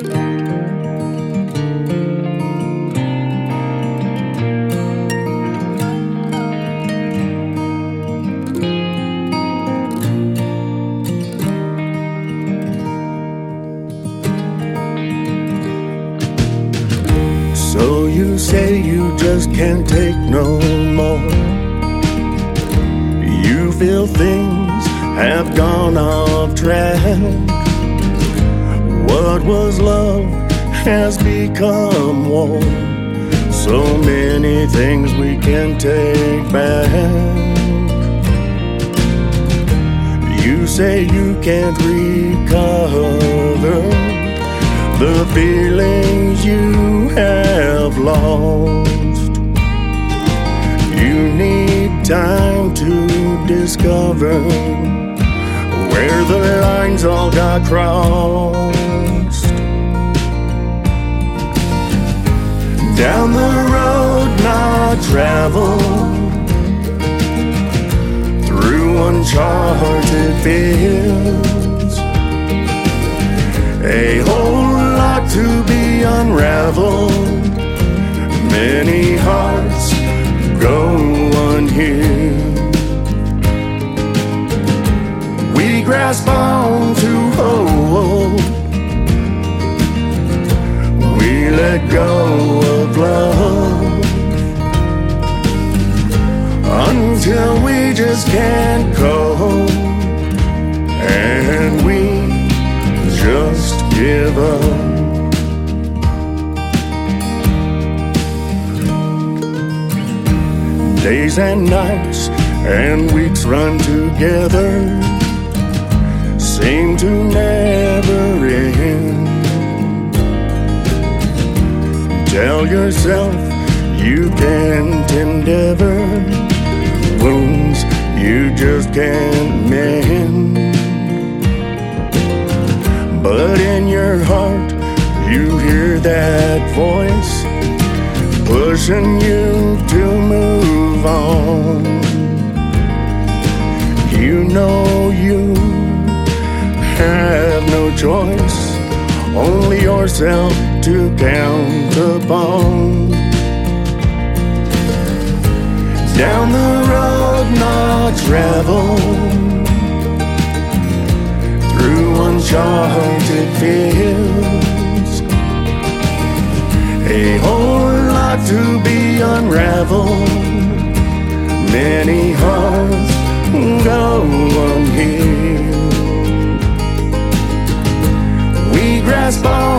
So you say you just can't take no more. You feel things have gone off track. What was love has become war. So many things we can take back. You say you can't recover the feelings you have lost. You need time to discover where the lines all got crossed. Down the road not traveled, through uncharted fields. A whole lot to be unraveled. Let go of love. Until we just can't cope, and we just give up. Days and nights and weeks run together, seem to never Tell yourself you can't endeavor wounds you just can't mend. But in your heart, you hear that voice pushing you to move on. You know you have no choice, only yourself to count upon. Down the road not travel, through uncharted fields, a whole lot to be unraveled. Many hearts go unhealed. We grasp on.